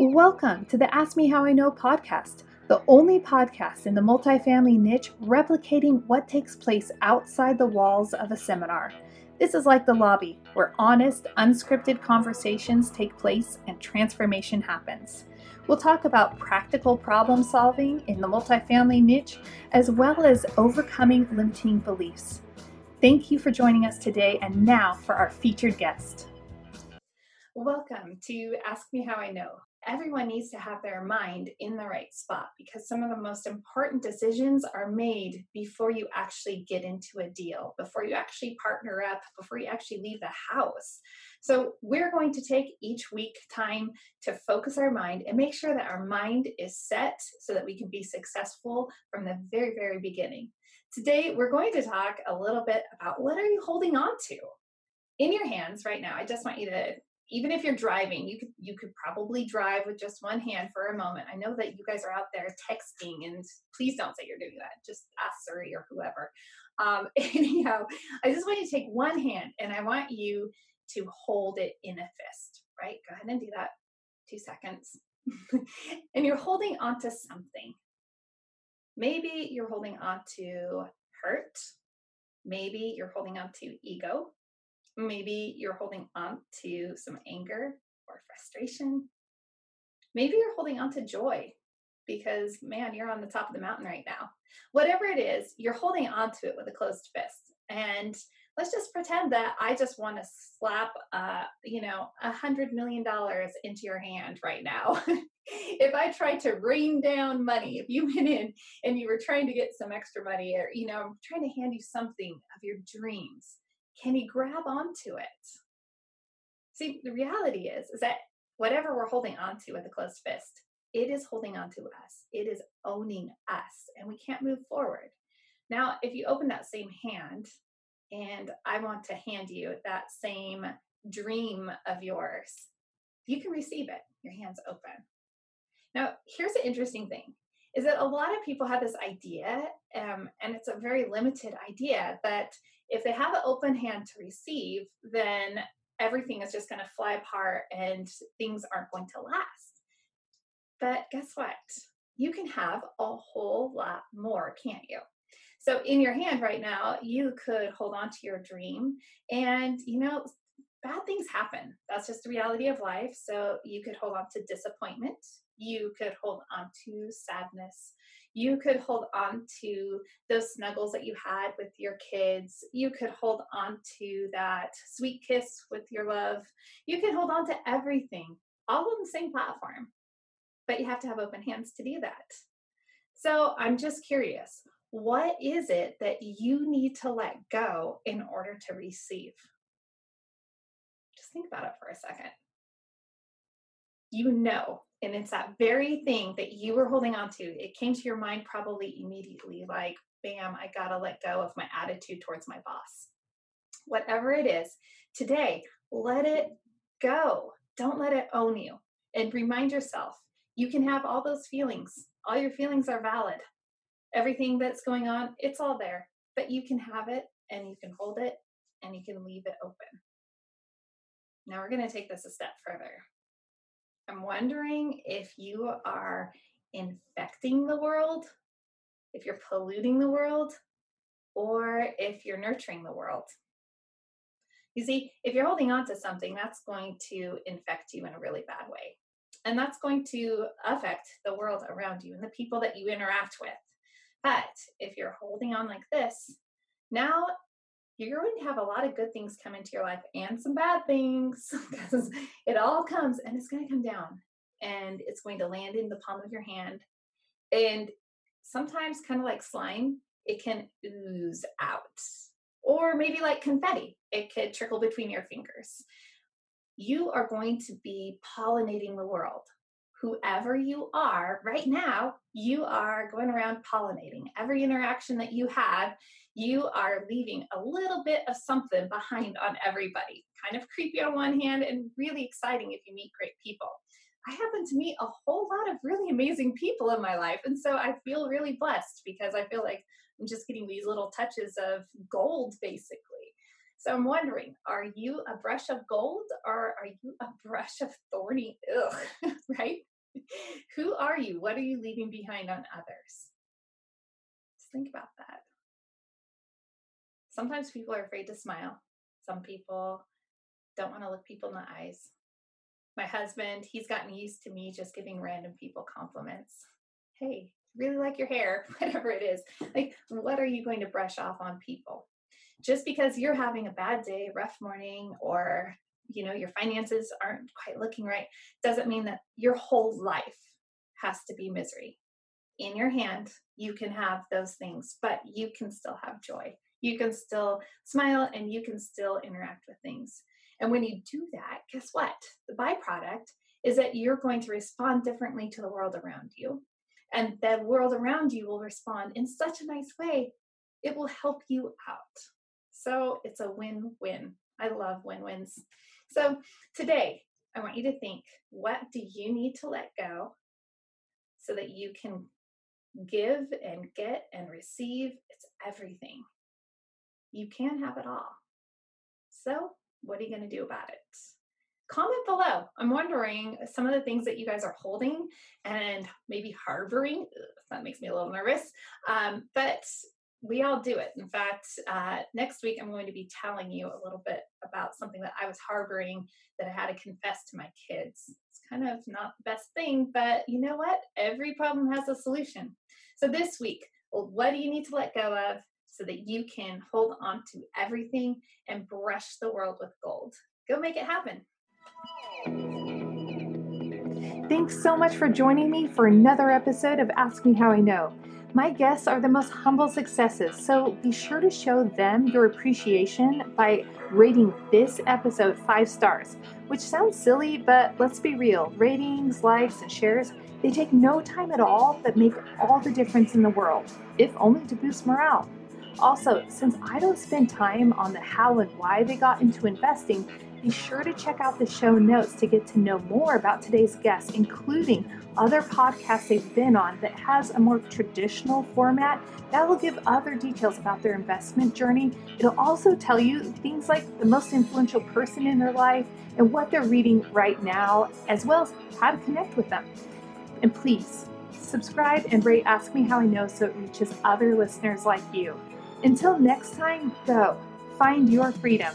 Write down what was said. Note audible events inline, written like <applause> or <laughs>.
Welcome to the Ask Me How I Know podcast, the only podcast in the multifamily niche replicating what takes place outside the walls of a seminar. This is like the lobby, where honest, unscripted conversations take place and transformation happens. We'll talk about practical problem solving in the multifamily niche, as well as overcoming limiting beliefs. Thank you for joining us today, and now for our featured guest. Welcome to Ask Me How I Know, everyone needs to have their mind in the right spot because some of the most important decisions are made before you actually get into a deal, before you actually partner up, before you actually leave the house. So, we're going to take each week time to focus our mind and make sure that our mind is set so that we can be successful from the very, very beginning. Today, we're going to talk a little bit about what are you holding on to in your hands right now. I just want you to even if you're driving, you could you could probably drive with just one hand for a moment. I know that you guys are out there texting, and please don't say you're doing that. Just ask Siri or whoever. Um, <laughs> anyhow, I just want you to take one hand, and I want you to hold it in a fist. Right? Go ahead and do that. Two seconds, <laughs> and you're holding onto something. Maybe you're holding on to hurt. Maybe you're holding on to ego Maybe you're holding on to some anger or frustration. Maybe you're holding on to joy because, man, you're on the top of the mountain right now. Whatever it is, you're holding on to it with a closed fist. And let's just pretend that I just want to slap, uh, you know, a hundred million dollars into your hand right now. <laughs> if I tried to rain down money, if you went in and you were trying to get some extra money, or you know, I'm trying to hand you something of your dreams, can he grab onto it? See, the reality is, is that whatever we're holding onto with a closed fist, it is holding onto us. It is owning us, and we can't move forward. Now, if you open that same hand, and I want to hand you that same dream of yours, you can receive it. Your hand's open. Now, here's the interesting thing is that a lot of people have this idea, um, and it's a very limited idea, that if they have an open hand to receive, then everything is just going to fly apart and things aren't going to last. But guess what? You can have a whole lot more, can't you? So, in your hand right now, you could hold on to your dream, and you know, bad things happen. That's just the reality of life. So, you could hold on to disappointment, you could hold on to sadness, you could hold on to those snuggles that you had with your kids. You could hold on to that sweet kiss with your love. You could hold on to everything, all on the same platform. But you have to have open hands to do that. So I'm just curious what is it that you need to let go in order to receive? Think about it for a second. You know and it's that very thing that you were holding on to. It came to your mind probably immediately like bam i gotta let go of my attitude towards my boss. Whatever it is today let it go. Don't let it own you. And remind yourself you can have all those feelings. All your feelings are valid. Everything that's going on it's all there. But you can have it and you can hold it and you can leave it open now we're going to take this a step further I'm wondering if you are infecting the world, if you're polluting the world, or if you're nurturing the world. You see, if you're holding on to something, that's going to infect you in a really bad way. And that's going to affect the world around you and the people that you interact with. But if you're holding on like this, now you're going to have a lot of good things come into your life and some bad things <laughs> because it all comes and it's going to come down and it's going to land in the palm of your hand. And sometimes, kind of like slime, it can ooze out. Or maybe like confetti, it could trickle between your fingers. You are going to be pollinating the world. Whoever you are right now, you are going around pollinating. Every interaction that you have, you are leaving a little bit of something behind on everybody. Kind of creepy on one hand and really exciting if you meet great people. I happen to meet a whole lot of really amazing people in my life. And so I feel really blessed because I feel like I'm just getting these little touches of gold, basically. So I'm wondering, are you a brush of gold or are you a brush of thorny? Ugh, <laughs> right? <laughs> you? What are you leaving behind on others? Just think about that. Sometimes people are afraid to smile. Some people don't want to look people in the eyes. My husband, he's gotten used to me just giving random people compliments. Hey, really like your hair, <laughs> whatever it is. Like, what are you going to brush off on people? Just because you're having a bad day, rough morning, or you know your finances aren't quite looking right doesn't mean that your whole life has to be misery. In your hand you can have those things but you can still have joy. You can still smile and you can still interact with things. And when you do that guess what? The byproduct is that you're going to respond differently to the world around you. And the world around you will respond in such a nice way it will help you out. So it's a win-win. I love win-wins so today, I want you to think what do you need to let go so that you can give and get and receive? It's everything. You can have it all. So, what are you going to do about it? Comment below. I'm wondering some of the things that you guys are holding and maybe harboring. That makes me a little nervous. Um, but we all do it. In fact, uh, next week I'm going to be telling you a little bit about something that I was harboring that I had to confess to my kids. It's kind of not the best thing, but you know what? Every problem has a solution. So this week, what do you need to let go of so that you can hold on to everything and brush the world with gold? Go make it happen. Thanks so much for joining me for another episode of Ask Me How I Know. My guests are the most humble successes, so be sure to show them your appreciation by rating this episode five stars, which sounds silly, but let's be real. Ratings, likes, and shares, they take no time at all, but make all the difference in the world, if only to boost morale. Also, since I don't spend time on the how and why they got into investing, be sure to check out the show notes to get to know more about today's guests, including other podcasts they've been on that has a more traditional format that will give other details about their investment journey. It'll also tell you things like the most influential person in their life and what they're reading right now, as well as how to connect with them. And please subscribe and rate Ask Me How I Know so it reaches other listeners like you. Until next time, go find your freedom.